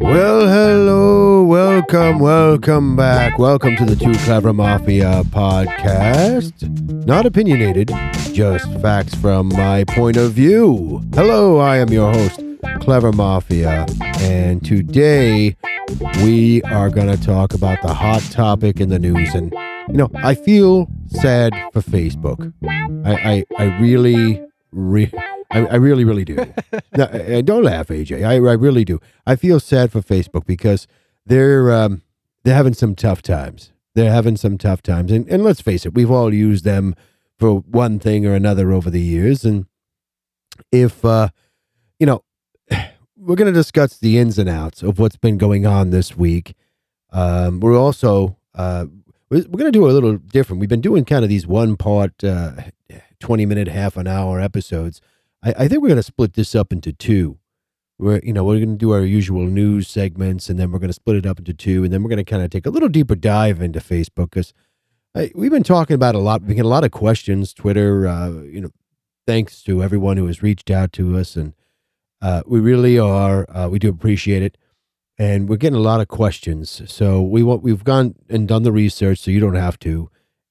Well, hello, welcome, welcome back. Welcome to the Too Clever Mafia podcast. Not opinionated, just facts from my point of view. Hello, I am your host, Clever Mafia, and today we are going to talk about the hot topic in the news. And, you know, I feel sad for Facebook. I, I, I really, re- I, I really, really do. no, and don't laugh, AJ. I, I really do. I feel sad for Facebook because they're um, they're having some tough times. They're having some tough times, and and let's face it, we've all used them for one thing or another over the years. And if uh, you know, we're going to discuss the ins and outs of what's been going on this week. Um, we're also uh, we're going to do a little different. We've been doing kind of these one part, uh, twenty minute, half an hour episodes I, I think we're going to split this up into two. We're, you know, we're going to do our usual news segments, and then we're going to split it up into two, and then we're going to kind of take a little deeper dive into Facebook because we've been talking about a lot. We get a lot of questions, Twitter. Uh, you know, thanks to everyone who has reached out to us, and uh, we really are. Uh, we do appreciate it, and we're getting a lot of questions. So we want we've gone and done the research, so you don't have to,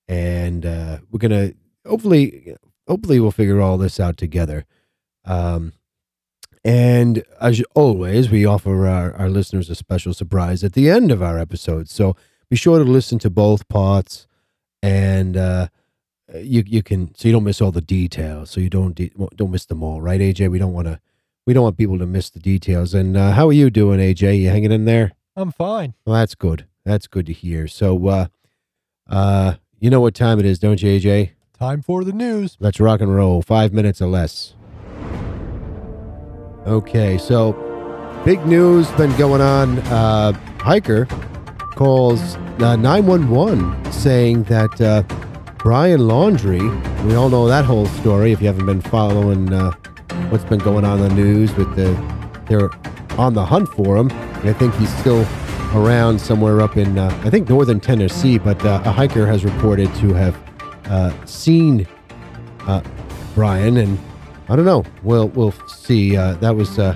and uh, we're gonna hopefully hopefully we'll figure all this out together. Um, and as always, we offer our, our listeners a special surprise at the end of our episodes. So be sure to listen to both parts, and uh, you you can so you don't miss all the details. So you don't de- don't miss them all, right, AJ? We don't want to we don't want people to miss the details. And uh, how are you doing, AJ? You hanging in there? I'm fine. Well, that's good. That's good to hear. So, uh, uh, you know what time it is, don't you, AJ? Time for the news. Let's rock and roll. Five minutes or less. Okay, so big news been going on. Uh, hiker calls uh, 911 saying that uh, Brian Laundrie, we all know that whole story if you haven't been following uh, what's been going on in the news with the, they're on the hunt for him. I think he's still around somewhere up in, uh, I think, northern Tennessee, but uh, a hiker has reported to have uh, seen uh, Brian, and I don't know. We'll we'll see. Uh, that was uh,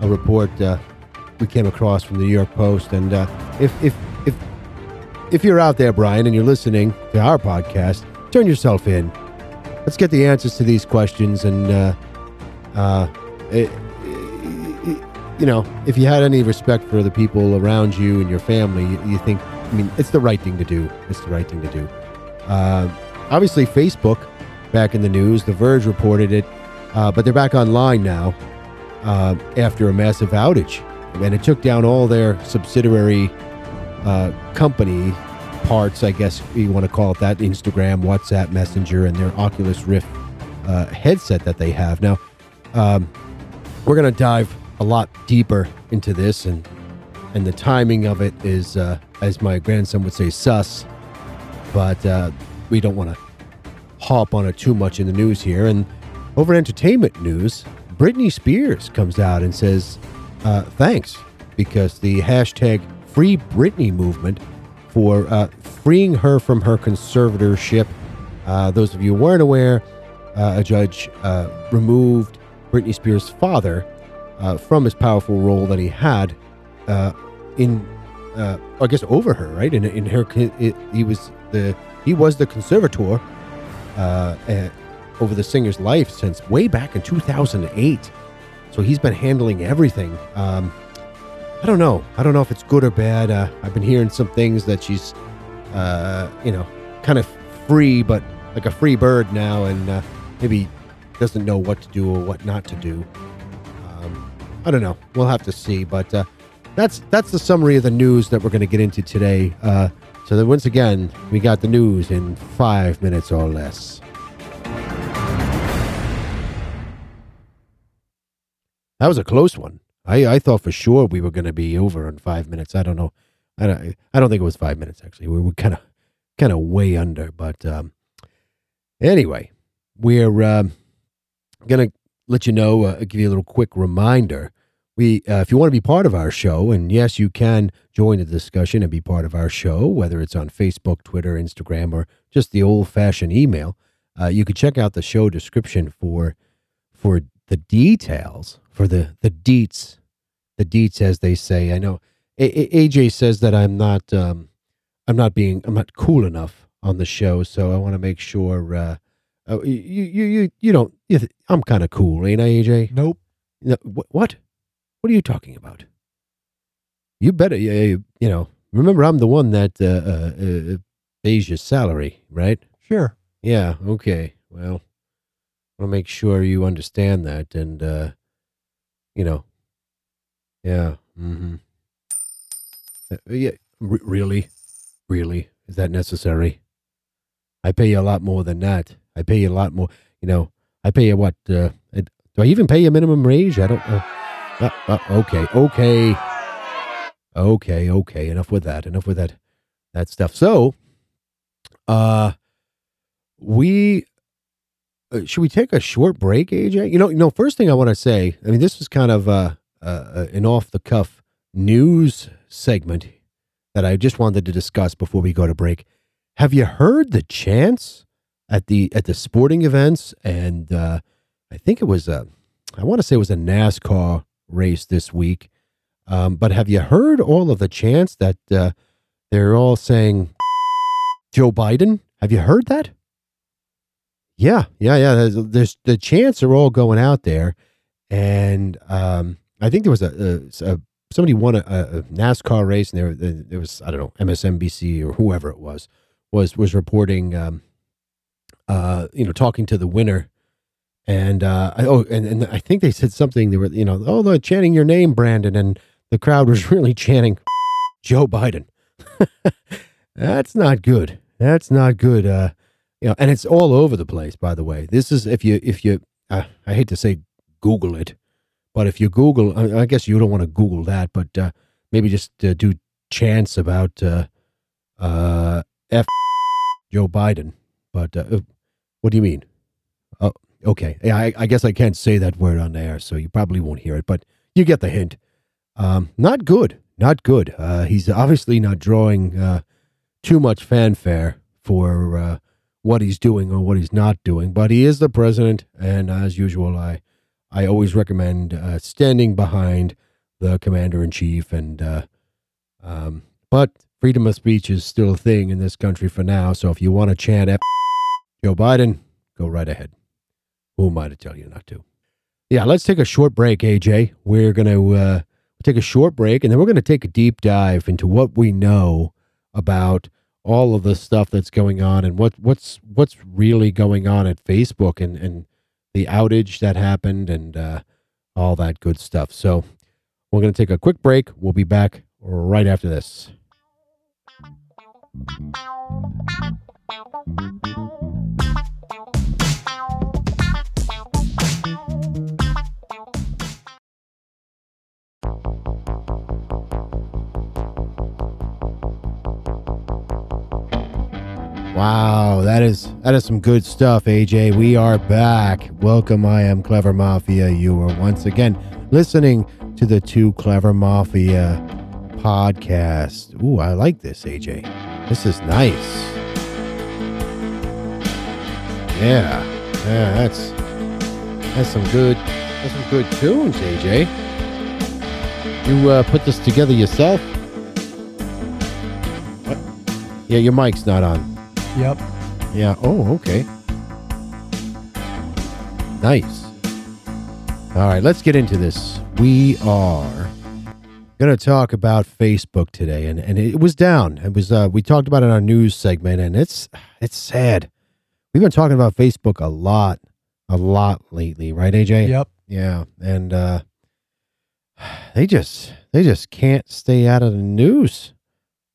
a report uh, we came across from the New York Post, and uh, if if if if you're out there, Brian, and you're listening to our podcast, turn yourself in. Let's get the answers to these questions, and it, you know, if you had any respect for the people around you and your family, you, you think, I mean, it's the right thing to do. It's the right thing to do. Uh, obviously, Facebook back in the news. The Verge reported it, uh, but they're back online now uh, after a massive outage. And it took down all their subsidiary uh, company parts, I guess you want to call it that Instagram, WhatsApp, Messenger, and their Oculus Rift uh, headset that they have. Now, um, we're going to dive a lot deeper into this, and and the timing of it is, uh, as my grandson would say, sus. But uh, we don't want to hop on it too much in the news here. And over entertainment news, Britney Spears comes out and says, uh, thanks, because the hashtag Free Britney movement for uh, freeing her from her conservatorship. Uh, those of you who weren't aware, uh, a judge uh, removed Britney Spears' father uh, from his powerful role that he had in, I guess, over her. Right in in her, it, he was the he was the conservator uh, over the singer's life since way back in 2008. So he's been handling everything. Um, I don't know. I don't know if it's good or bad. Uh, I've been hearing some things that she's, uh, you know, kind of free, but like a free bird now, and uh, maybe doesn't know what to do or what not to do. Um, I don't know. We'll have to see. But uh, that's that's the summary of the news that we're going to get into today. So then, once again, we got the news in five minutes or less. That was a close one. I, I thought for sure we were going to be over in five minutes. I don't know. I don't, I don't think it was five minutes actually. We were kind of kind of way under. But um, anyway, we're um, gonna let you know. Uh, give you a little quick reminder. We, uh, if you want to be part of our show, and yes, you can join the discussion and be part of our show, whether it's on Facebook, Twitter, Instagram, or just the old-fashioned email. Uh, you can check out the show description for for the details for the the deets, the deets as they say. I know a- A- AJ says that I'm not um, I'm not being I'm not cool enough on the show, so I want to make sure uh, uh, you you you you don't. You th- I'm kind of cool, ain't I, AJ? Nope. No, wh- what? What are you talking about? You better, you, you know. Remember, I'm the one that uh, uh, uh, pays your salary, right? Sure. Yeah. Okay. Well, I want to make sure you understand that, and uh, you know, yeah. Mm-hmm. Uh, yeah. R- really, really, is that necessary? I pay you a lot more than that. I pay you a lot more. You know, I pay you what? Uh, uh, do I even pay you minimum wage? I don't know. Uh, uh, okay. Okay. Okay. Okay. Enough with that. Enough with that. That stuff. So, uh, we uh, should we take a short break, AJ? You know, you know. First thing I want to say. I mean, this is kind of uh, uh, an off the cuff news segment that I just wanted to discuss before we go to break. Have you heard the chants at the at the sporting events? And uh, I think it was a, I want to say it was a NASCAR race this week. Um, but have you heard all of the chants that uh, they're all saying Joe Biden? Have you heard that? Yeah, yeah, yeah. There's, there's the chants are all going out there, and um, I think there was a, a, a somebody won a, a NASCAR race, and there there was I don't know MSNBC or whoever it was was was reporting, um, uh, you know, talking to the winner, and uh, I, oh, and, and I think they said something. They were you know, oh, they're chanting your name, Brandon, and the crowd was really chanting Joe Biden. That's not good. That's not good. Uh, you know, and it's all over the place. By the way, this is if you if you uh, I hate to say Google it, but if you Google, I, I guess you don't want to Google that, but uh, maybe just uh, do chants about uh, uh, F Joe Biden. But uh, what do you mean? Okay. I, I guess I can't say that word on air, so you probably won't hear it, but you get the hint. Um, not good. Not good. Uh, he's obviously not drawing uh, too much fanfare for uh, what he's doing or what he's not doing, but he is the president, and as usual, I I always recommend uh, standing behind the commander in chief. And uh, um, but freedom of speech is still a thing in this country for now. So if you want to chant Joe Biden, go right ahead. Who am I to tell you not to? Yeah, let's take a short break, AJ. We're gonna uh, take a short break, and then we're gonna take a deep dive into what we know about all of the stuff that's going on and what what's what's really going on at Facebook and and the outage that happened and uh, all that good stuff. So we're going to take a quick break. We'll be back right after this. Wow, that is that is some good stuff, AJ. We are back. Welcome, I am Clever Mafia. You are once again listening to the Too Clever Mafia podcast. Ooh, I like this, AJ. This is nice. Yeah, yeah, that's that's some good that's some good tunes, AJ. You uh, put this together yourself? What? Yeah, your mic's not on. Yep. Yeah. Oh, okay. Nice. All right, let's get into this. We are going to talk about Facebook today, and, and it was down. It was uh, we talked about it in our news segment, and it's it's sad. We've been talking about Facebook a lot, a lot lately, right, AJ? Yep. Yeah, and uh, they just they just can't stay out of the news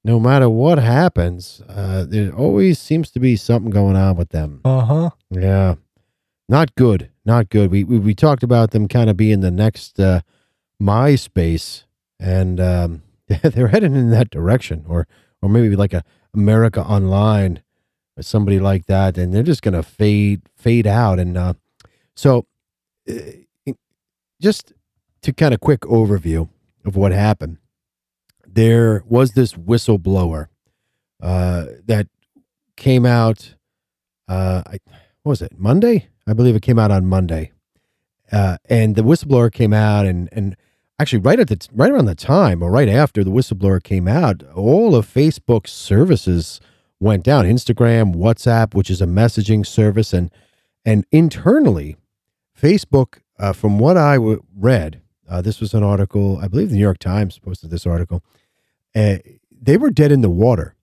no matter what happens, uh, there always seems to be something going on with them. Uh huh. Yeah, not good, not good. We we, we talked about them kind of being the next uh, MySpace, and um, they're heading in that direction, or or maybe like a America Online, or somebody like that, and they're just gonna fade fade out. And uh, so, uh, just to kind of quick overview of what happened there was this whistleblower uh, that came out. Uh, I, what was it? Monday? I believe it came out on Monday, uh, and the whistleblower came out, and and actually right at the right around the time or right after the whistleblower came out, all of Facebook's services went down. Instagram, WhatsApp, which is a messaging service, and and internally, Facebook, uh, from what I w- read, uh, this was an article, I believe the New York Times posted this article. Uh, they were dead in the water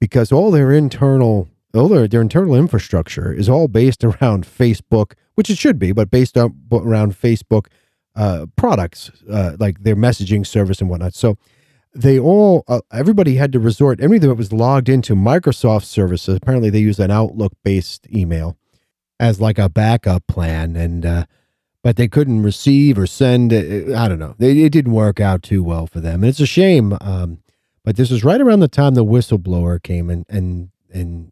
because all their internal, all their, their internal infrastructure is all based around Facebook, which it should be, but based on, around Facebook uh, products, uh, like their messaging service and whatnot. So they all, uh, everybody had to resort, everything that was logged into Microsoft services, apparently they use an Outlook based email as like a backup plan. And, uh, but they couldn't receive or send. I don't know. They, it didn't work out too well for them, and it's a shame. Um, but this was right around the time the whistleblower came, and and and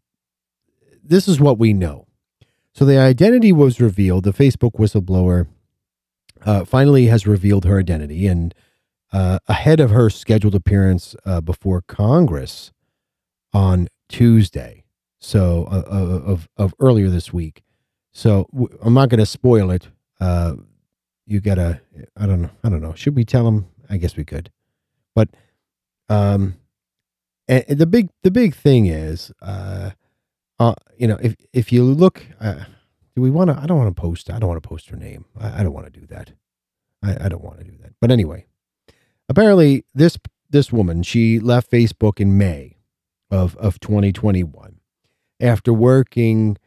this is what we know. So the identity was revealed. The Facebook whistleblower uh, finally has revealed her identity, and uh, ahead of her scheduled appearance uh, before Congress on Tuesday, so uh, uh, of of earlier this week. So I'm not going to spoil it uh, you gotta i don't know i don't know. Should we tell them i guess we could. But um and the big the big thing is uh uh you know if if you look uh, do we want to i don't want to post i don't want to post her name. I, I don't want to do that. I, I don't want to do that. But anyway apparently this this woman she left facebook in may of of 2021 after working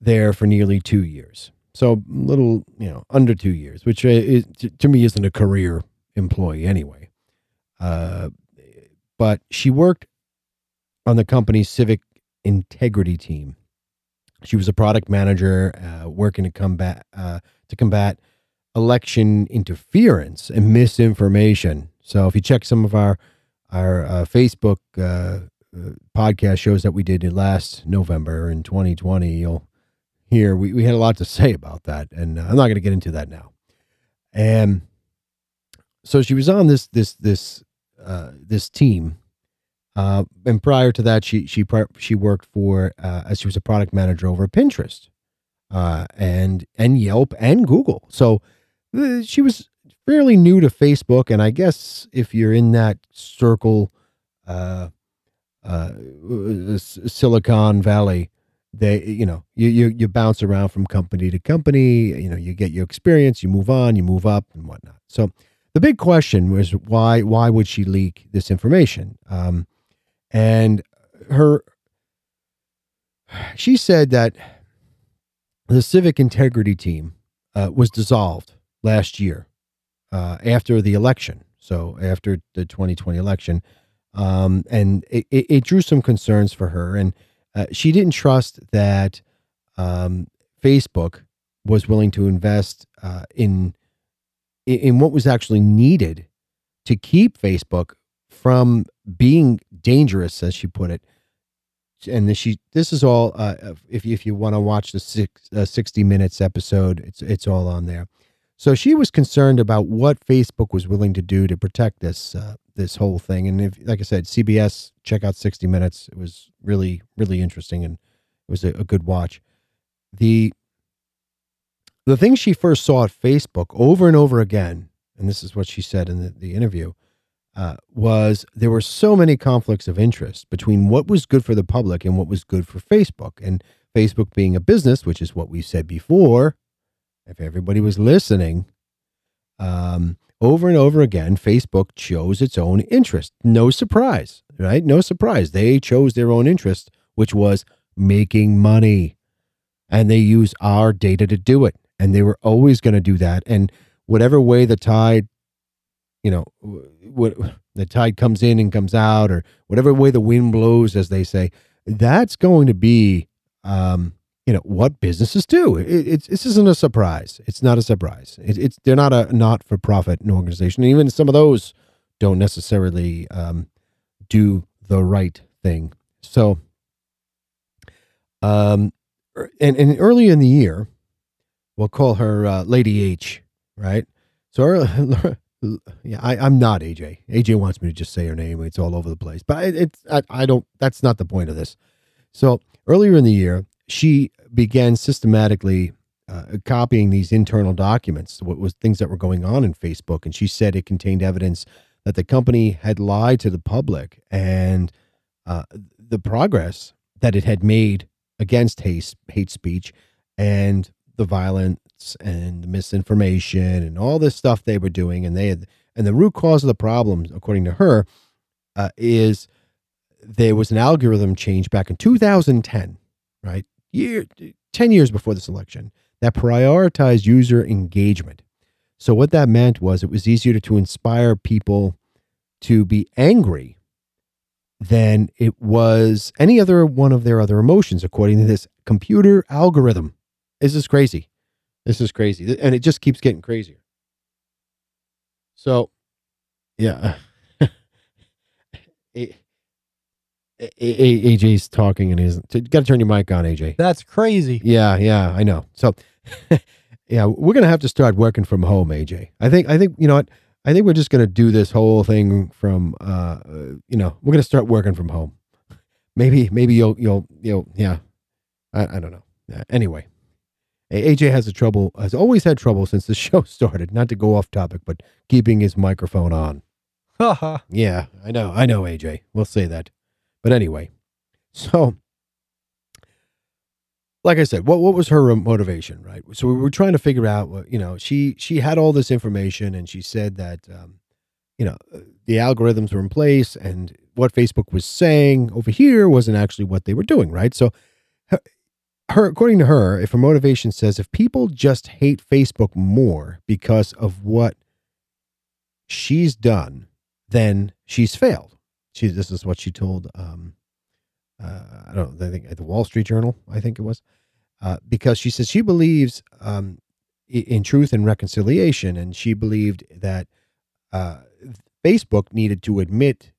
there for nearly two years so a little, you know, under two years, which uh, is, to me isn't a career employee anyway. Uh, but she worked on the company's civic integrity team. She was a product manager uh, working to combat uh, to combat election interference and misinformation. So if you check some of our our uh, Facebook uh, podcast shows that we did last November in 2020, you'll here, we, we had a lot to say about that, and uh, I'm not going to get into that now. And so she was on this this this uh, this team, uh, and prior to that, she she she worked for uh, as she was a product manager over Pinterest, uh, and and Yelp and Google. So uh, she was fairly new to Facebook, and I guess if you're in that circle, uh, uh, Silicon Valley, they you know you, you you bounce around from company to company you know you get your experience you move on you move up and whatnot. So the big question was why why would she leak this information? Um, and her she said that the civic integrity team uh, was dissolved last year uh, after the election. So after the 2020 election um, and it, it, drew some concerns for her. And uh, she didn't trust that um, Facebook was willing to invest uh, in in what was actually needed to keep Facebook from being dangerous, as she put it. And this, she this is all uh, if if you want to watch the six, uh, sixty minutes episode, it's it's all on there. So she was concerned about what Facebook was willing to do to protect this uh, this whole thing. And if, like I said, CBS, check out 60 Minutes. It was really, really interesting and it was a, a good watch. The the thing she first saw at Facebook over and over again, and this is what she said in the, the interview, uh, was there were so many conflicts of interest between what was good for the public and what was good for Facebook. And Facebook being a business, which is what we said before, if everybody was listening, um, over and over again, Facebook chose its own interest. No surprise, right? No surprise. They chose their own interest, which was making money. And they use our data to do it. And they were always going to do that. And whatever way the tide, you know, what the tide comes in and comes out, or whatever way the wind blows, as they say, that's going to be um, you know what businesses do. It, it's this isn't a surprise. It's not a surprise. It, it's they're not a not for profit organization. And even some of those don't necessarily um, do the right thing. So, um, er, and and early in the year, we'll call her uh, Lady H, right? So, early, yeah, I, I'm not AJ. AJ wants me to just say her name. It's all over the place, but it, it's I, I don't. That's not the point of this. So earlier in the year, she began systematically uh, copying these internal documents, what was things that were going on in Facebook, and she said it contained evidence that the company had lied to the public and uh, the progress that it had made against hate hate speech and the violence and the misinformation and all this stuff they were doing, and they had and the root cause of the problem, according to her, uh, is there was an algorithm change back in 2010, right? Year 10 years before this election that prioritized user engagement. So what that meant was it was easier to inspire people to be angry than it was any other one of their other emotions, according to this computer algorithm. This is crazy. This is crazy. And it just keeps getting crazier. So, yeah. AJ's talking and he's got to turn your mic on, AJ. That's crazy. Yeah, yeah, I know. So, yeah, we're gonna have to start working from home, AJ. I think, I think, you know what? I think we're just gonna do this whole thing from, uh, you know, we're gonna start working from home. Maybe, maybe you'll, you'll, you'll, yeah. I, I don't know. Uh, anyway, AJ has a trouble, has always had trouble since the show started. Not to go off topic, but keeping his microphone on. Yeah, I know, I know, AJ. We'll say that. But anyway, so like I said, what what was her motivation, right? So we were trying to figure out what you know. She she had all this information, and she said that um, you know the algorithms were in place, and what Facebook was saying over here wasn't actually what they were doing, right? So her, her according to her, if her motivation says if people just hate Facebook more because of what she's done, then she's failed she this is what she told um, uh, I don't know, I think at the Wall Street Journal, I think it was, uh, because she says she believes um, in truth and reconciliation, and she believed that uh, Facebook needed to admit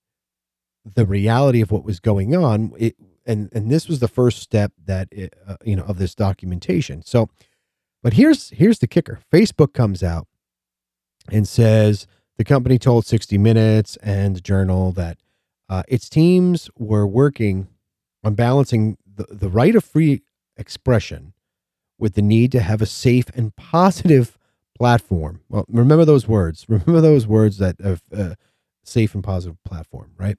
the reality of what was going on. It, and and this was the first step that it, uh, you know of this documentation. So, but here's here's the kicker: Facebook comes out and says the company told 60 Minutes and the Journal that uh, its teams were working on balancing the, the right of free expression with the need to have a safe and positive platform. Well, remember those words. Remember those words that of uh, safe and positive platform, right?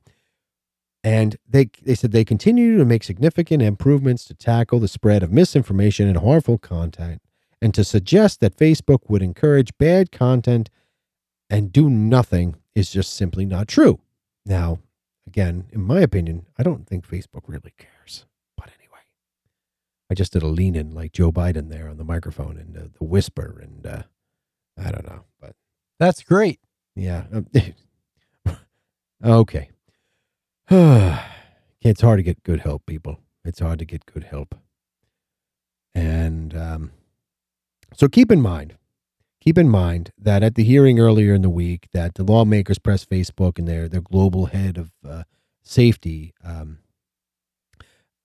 And they they said they continue to make significant improvements to tackle the spread of misinformation and harmful content, and to suggest that Facebook would encourage bad content and do nothing is just simply not true. Now, again, in my opinion, I don't think Facebook really cares. But anyway, I just did a lean in like Joe Biden there on the microphone and uh, the whisper, and uh, I don't know, but that's great. Yeah. Um, okay. it's hard to get good help, people. It's hard to get good help. And um, so keep in mind, keep in mind that at the hearing earlier in the week that the lawmakers pressed facebook and their their global head of uh, safety um,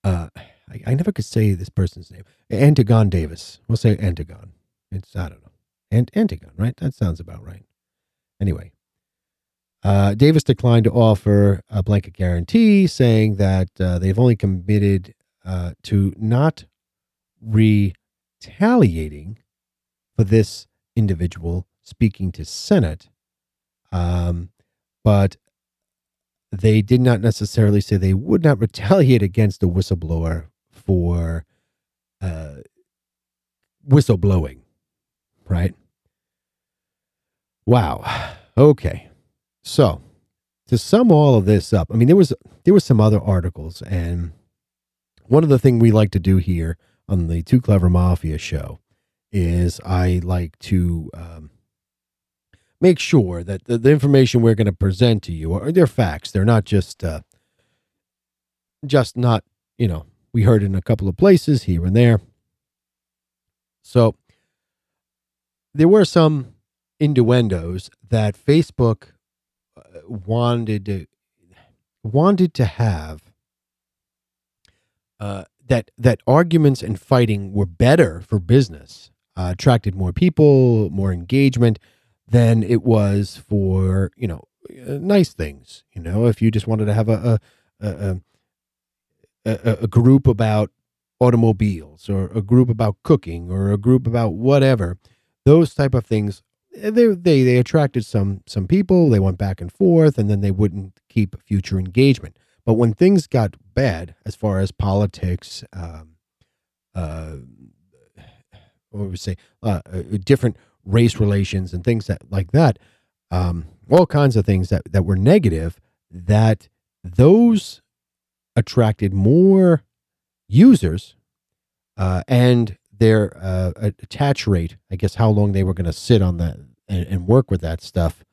uh, I, I, never could say this person's name. Antigone davis. We'll say antigone it's i don't know. Ant- antigone right? That sounds about right. Anyway uh, davis declined to offer a blanket guarantee saying that uh, they've only committed uh, to not retaliating for this individual speaking to Senate, um, but they did not necessarily say they would not retaliate against the whistleblower for uh, whistleblowing, right? Wow. Okay. So to sum all of this up, I mean, there was there was some other articles, and one of the things we like to do here on the Too Clever Mafia show is I like to um, make sure that the, the, information we're going to present to you are they're facts. They're not just uh, just not you know we heard in a couple of places here and there. So there were some innuendos that Facebook uh, wanted to wanted to have uh, that that arguments and fighting were better for business uh, attracted more people, more engagement than it was for you know uh, nice things. You know, if you just wanted to have a a a, a, a group about automobiles or a group about cooking or a group about whatever those type of things eh, they they they attracted some some people they went back and forth and then they wouldn't keep future engagement but when things got bad as far as politics um uh what we say uh, uh, different race relations and things that like that um all kinds of things that that were negative that those attracted more users uh, and their uh, attach rate, I guess how long they were going to sit on that and, and, work with that stuff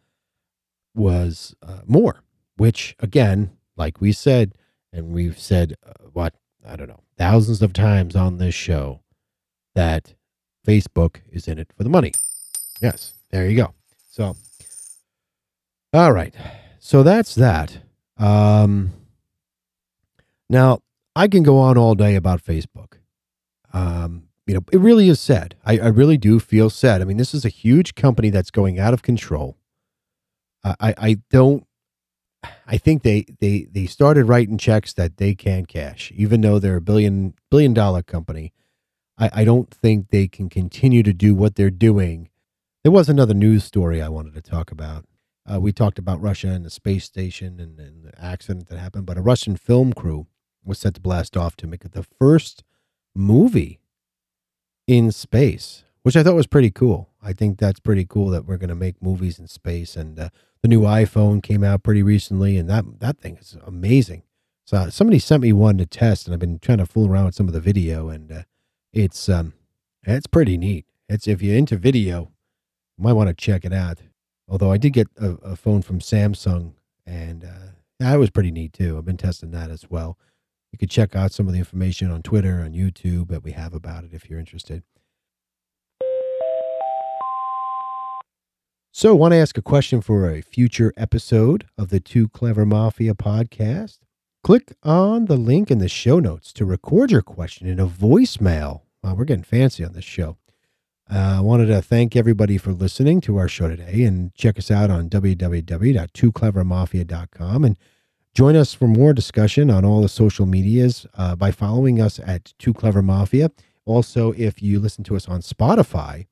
was uh, more, which again, like we said, and we've said, uh, what, I don't know, thousands of times on this show, that Facebook is in it for the money. Yes, there you go. So, all right. So that's that. Um, now, I can go on all day about Facebook. Um, you know, it really is sad. I, I really do feel sad. I mean, this is a huge company that's going out of control. I, I don't. I think they, they they started writing checks that they can't cash, even though they're a billion billion dollar company. I, I don't think they can continue to do what they're doing. There was another news story I wanted to talk about. Uh, we talked about Russia and the space station and, and the accident that happened, but a Russian film crew was set to blast off to make the first movie in space, which I thought was pretty cool. I think that's pretty cool that we're going to make movies in space. And uh, the new iPhone came out pretty recently, and that that thing is amazing. So somebody sent me one to test, and I've been trying to fool around with some of the video, and uh, it's um, it's pretty neat. It's if you're into video, you might want to check it out. Although I did get a, a phone from Samsung, and uh, that was pretty neat too. I've been testing that as well. You could check out some of the information on Twitter on YouTube that we have about it if you're interested. So, want to ask a question for a future episode of the Too Clever Mafia podcast? Click on the link in the show notes to record your question in a voicemail. Wow, we're getting fancy on this show. Uh, I wanted to thank everybody for listening to our show today and check us out on www.tooclevermafia.com and Join us for more discussion on all the social medias uh, by following us at Too Clever Mafia. Also, if you listen to us on Spotify,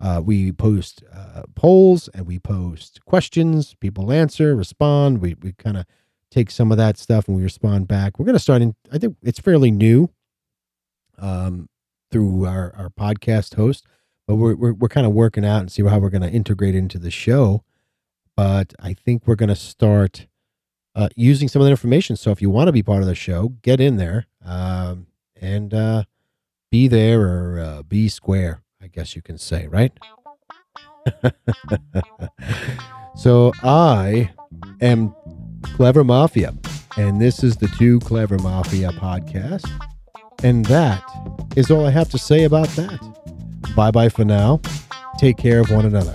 uh, we post uh, polls and we post questions. People answer, respond. We, we kind of take some of that stuff and we respond back. We're going to start in, I think it's fairly new um, through our, our podcast host, but we're, we're, we're kind of working out and see how we're going to integrate into the show. But I think we're going to start uh, using some of that information. So if you want to be part of the show, get in there um, and uh, be there or uh, be square, I guess you can say, right? so I am Clever Mafia, and this is the Too Clever Mafia podcast. And that is all I have to say about that. Bye bye for now. Take care of one another.